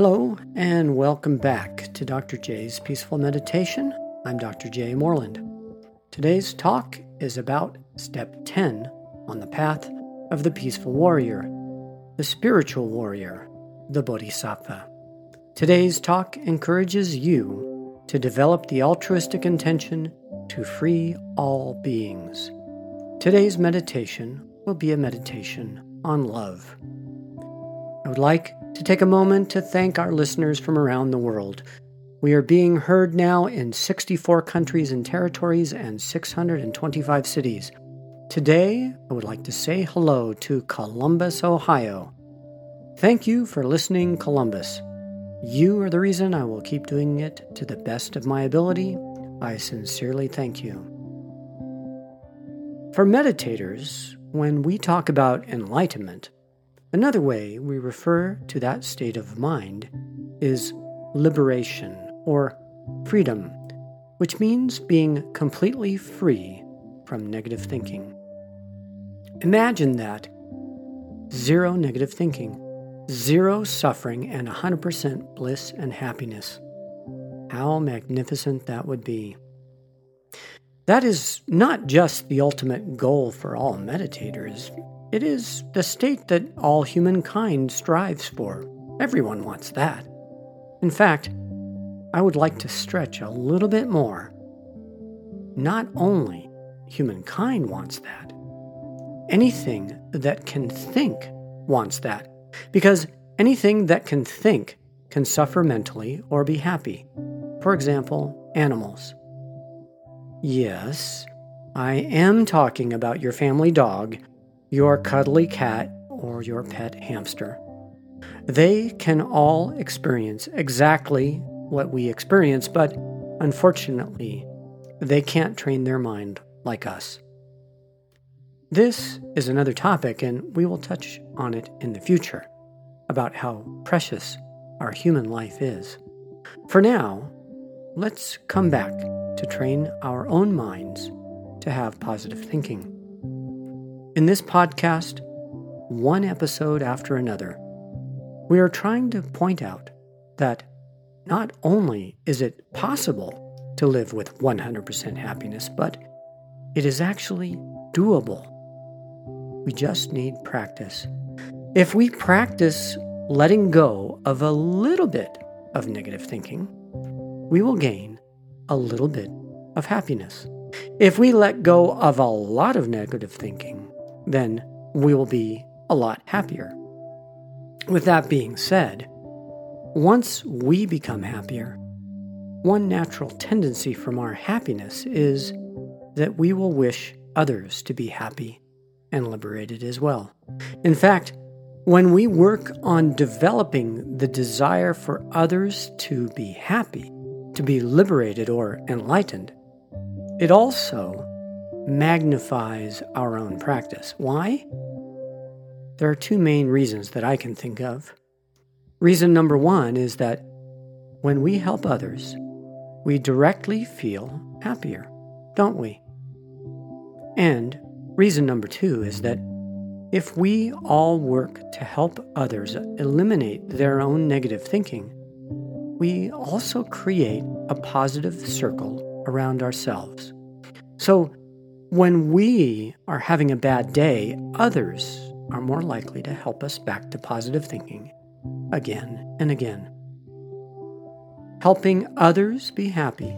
Hello, and welcome back to Dr. J's Peaceful Meditation. I'm Dr. J. Moreland. Today's talk is about step 10 on the path of the peaceful warrior, the spiritual warrior, the Bodhisattva. Today's talk encourages you to develop the altruistic intention to free all beings. Today's meditation will be a meditation on love. I would like to take a moment to thank our listeners from around the world. We are being heard now in 64 countries and territories and 625 cities. Today, I would like to say hello to Columbus, Ohio. Thank you for listening, Columbus. You are the reason I will keep doing it to the best of my ability. I sincerely thank you. For meditators, when we talk about enlightenment, Another way we refer to that state of mind is liberation or freedom, which means being completely free from negative thinking. Imagine that zero negative thinking, zero suffering, and 100% bliss and happiness. How magnificent that would be. That is not just the ultimate goal for all meditators. It is the state that all humankind strives for. Everyone wants that. In fact, I would like to stretch a little bit more. Not only humankind wants that, anything that can think wants that. Because anything that can think can suffer mentally or be happy. For example, animals. Yes, I am talking about your family dog your cuddly cat, or your pet hamster. They can all experience exactly what we experience, but unfortunately, they can't train their mind like us. This is another topic, and we will touch on it in the future about how precious our human life is. For now, let's come back to train our own minds to have positive thinking. In this podcast, one episode after another, we are trying to point out that not only is it possible to live with 100% happiness, but it is actually doable. We just need practice. If we practice letting go of a little bit of negative thinking, we will gain a little bit of happiness. If we let go of a lot of negative thinking, then we will be a lot happier. With that being said, once we become happier, one natural tendency from our happiness is that we will wish others to be happy and liberated as well. In fact, when we work on developing the desire for others to be happy, to be liberated or enlightened, it also magnifies our own practice. Why? There are two main reasons that I can think of. Reason number one is that when we help others, we directly feel happier, don't we? And reason number two is that if we all work to help others eliminate their own negative thinking, we also create a positive circle around ourselves. So when we are having a bad day, others are more likely to help us back to positive thinking again and again. Helping others be happy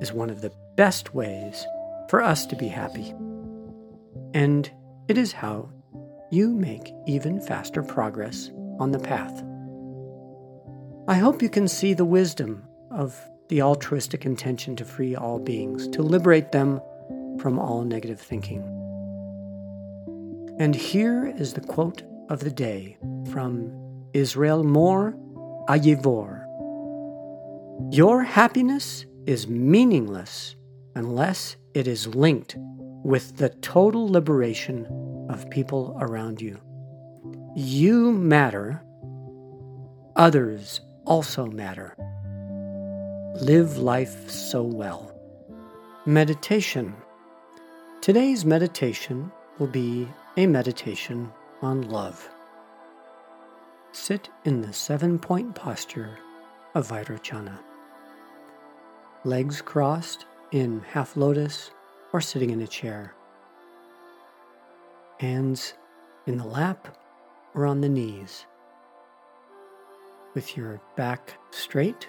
is one of the best ways for us to be happy. And it is how you make even faster progress on the path. I hope you can see the wisdom of the altruistic intention to free all beings, to liberate them from all negative thinking. And here is the quote of the day from Israel Mor Ayevor Your happiness is meaningless unless it is linked with the total liberation of people around you. You matter, others also matter. Live life so well. Meditation Today's meditation will be a meditation on love. sit in the seven point posture of Vairochana. Legs crossed in half lotus or sitting in a chair. Hands in the lap or on the knees. With your back straight,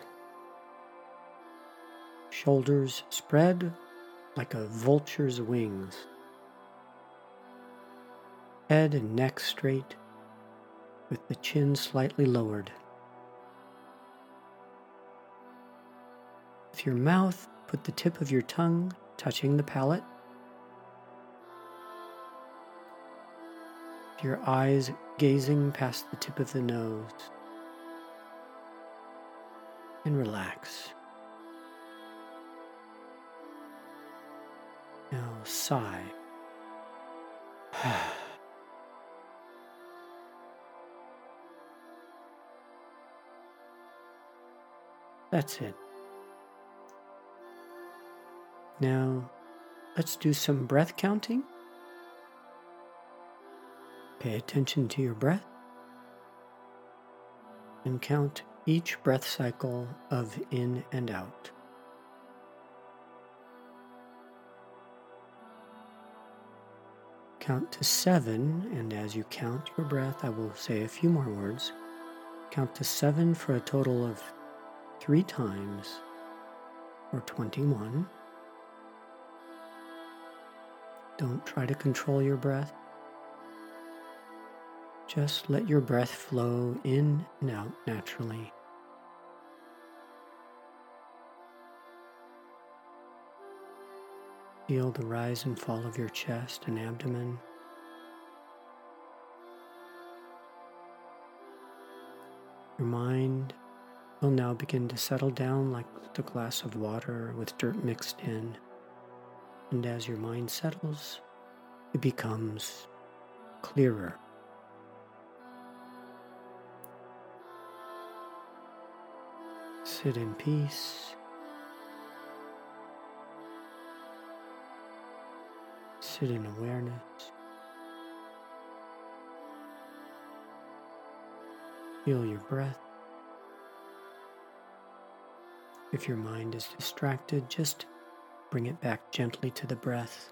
shoulders spread like a vulture's wings, head and neck straight with the chin slightly lowered. With your mouth, put the tip of your tongue touching the palate. Your eyes gazing past the tip of the nose. And relax. Now sigh. That's it. Now, let's do some breath counting. Pay attention to your breath and count each breath cycle of in and out. Count to seven, and as you count your breath, I will say a few more words. Count to seven for a total of three times, or 21. Don't try to control your breath. Just let your breath flow in and out naturally. Feel the rise and fall of your chest and abdomen. Your mind will now begin to settle down like the glass of water with dirt mixed in. And as your mind settles, it becomes clearer. Sit in peace. Sit in awareness. Feel your breath. If your mind is distracted, just bring it back gently to the breath.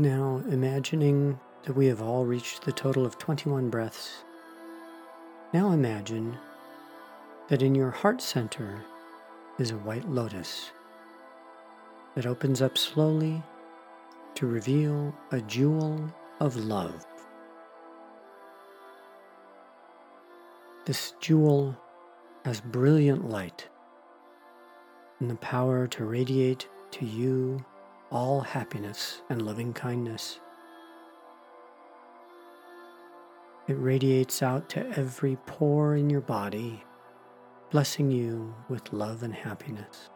Now, imagining that we have all reached the total of 21 breaths, now imagine that in your heart center is a white lotus that opens up slowly to reveal a jewel of love. This jewel has brilliant light and the power to radiate to you all happiness and loving kindness. It radiates out to every pore in your body, blessing you with love and happiness.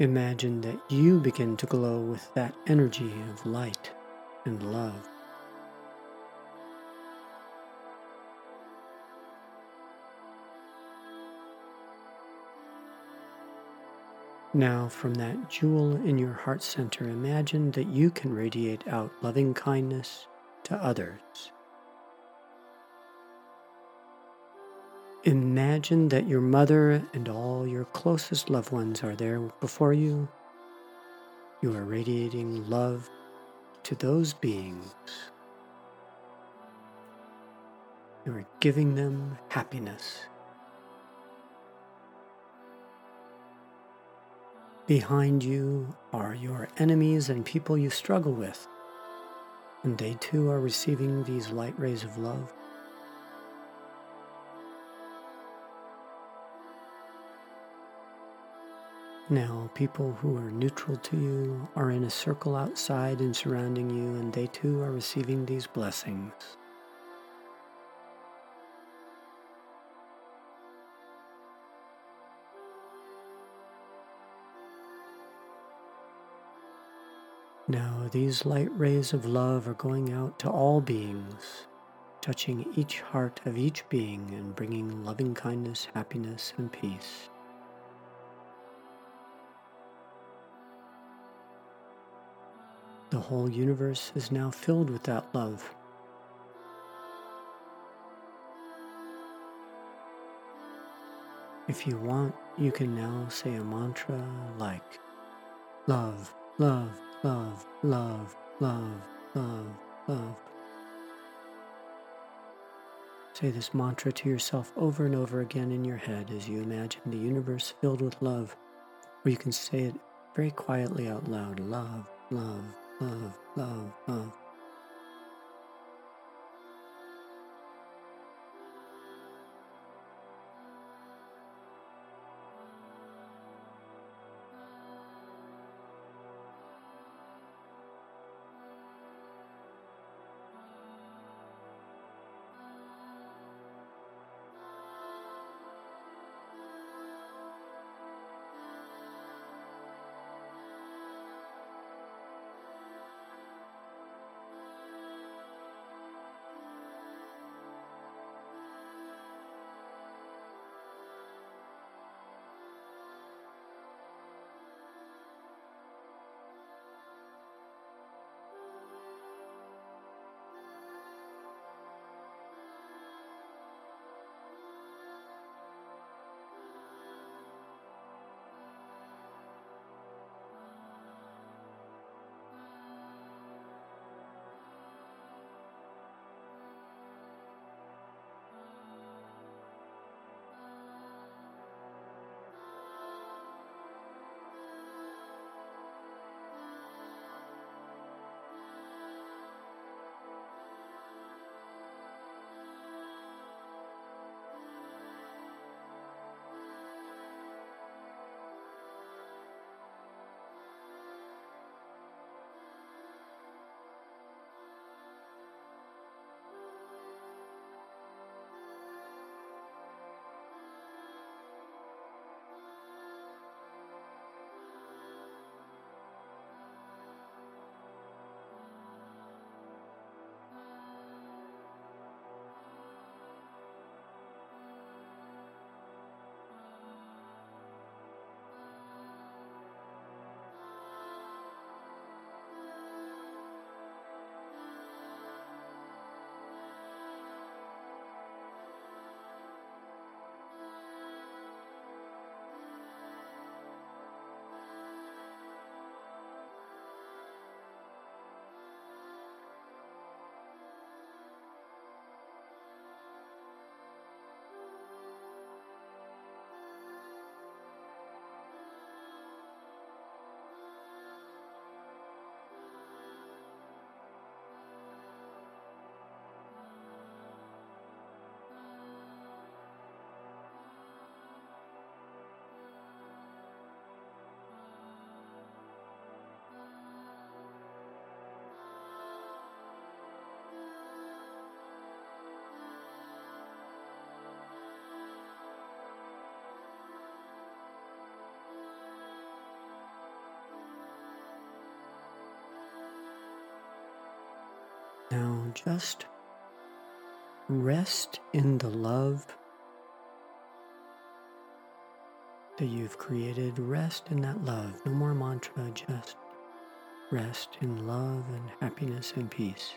Imagine that you begin to glow with that energy of light and love. Now, from that jewel in your heart center, imagine that you can radiate out loving kindness to others. Imagine that your mother and all your closest loved ones are there before you. You are radiating love to those beings. You are giving them happiness. Behind you are your enemies and people you struggle with, and they too are receiving these light rays of love. Now, people who are neutral to you are in a circle outside and surrounding you, and they too are receiving these blessings. Now, these light rays of love are going out to all beings, touching each heart of each being and bringing loving kindness, happiness, and peace. The whole universe is now filled with that love. If you want, you can now say a mantra like love, love, love, love, love, love, love. Say this mantra to yourself over and over again in your head as you imagine the universe filled with love, or you can say it very quietly out loud love, love, love, love, love. Now just rest in the love that you've created. Rest in that love. No more mantra, just rest in love and happiness and peace.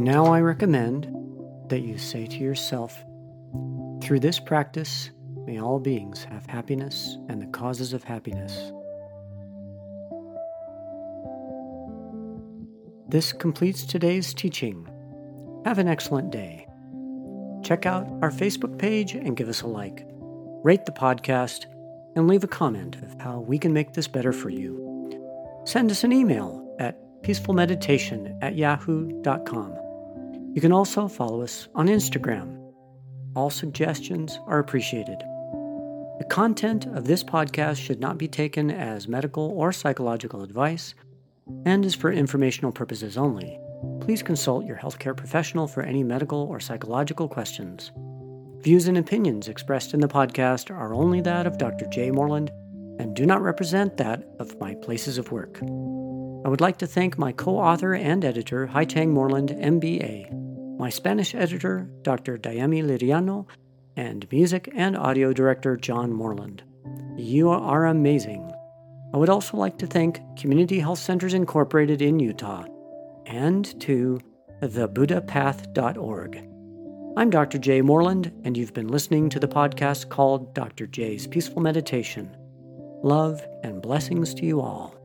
Now I recommend that you say to yourself, through this practice, may all beings have happiness and the causes of happiness. This completes today's teaching. Have an excellent day. Check out our Facebook page and give us a like. Rate the podcast and leave a comment of how we can make this better for you. Send us an email at peacefulmeditation at yahoo.com. You can also follow us on Instagram. All suggestions are appreciated. The content of this podcast should not be taken as medical or psychological advice and is for informational purposes only. Please consult your healthcare professional for any medical or psychological questions. Views and opinions expressed in the podcast are only that of Dr. Jay Moreland and do not represent that of my places of work. I would like to thank my co author and editor, Haitang Moreland, MBA, my Spanish editor, Dr. Diami Liriano, and music and audio director, John Moreland. You are amazing. I would also like to thank Community Health Centers Incorporated in Utah and to thebuddhapath.org. I'm Dr. Jay Moreland, and you've been listening to the podcast called Dr. Jay's Peaceful Meditation. Love and blessings to you all.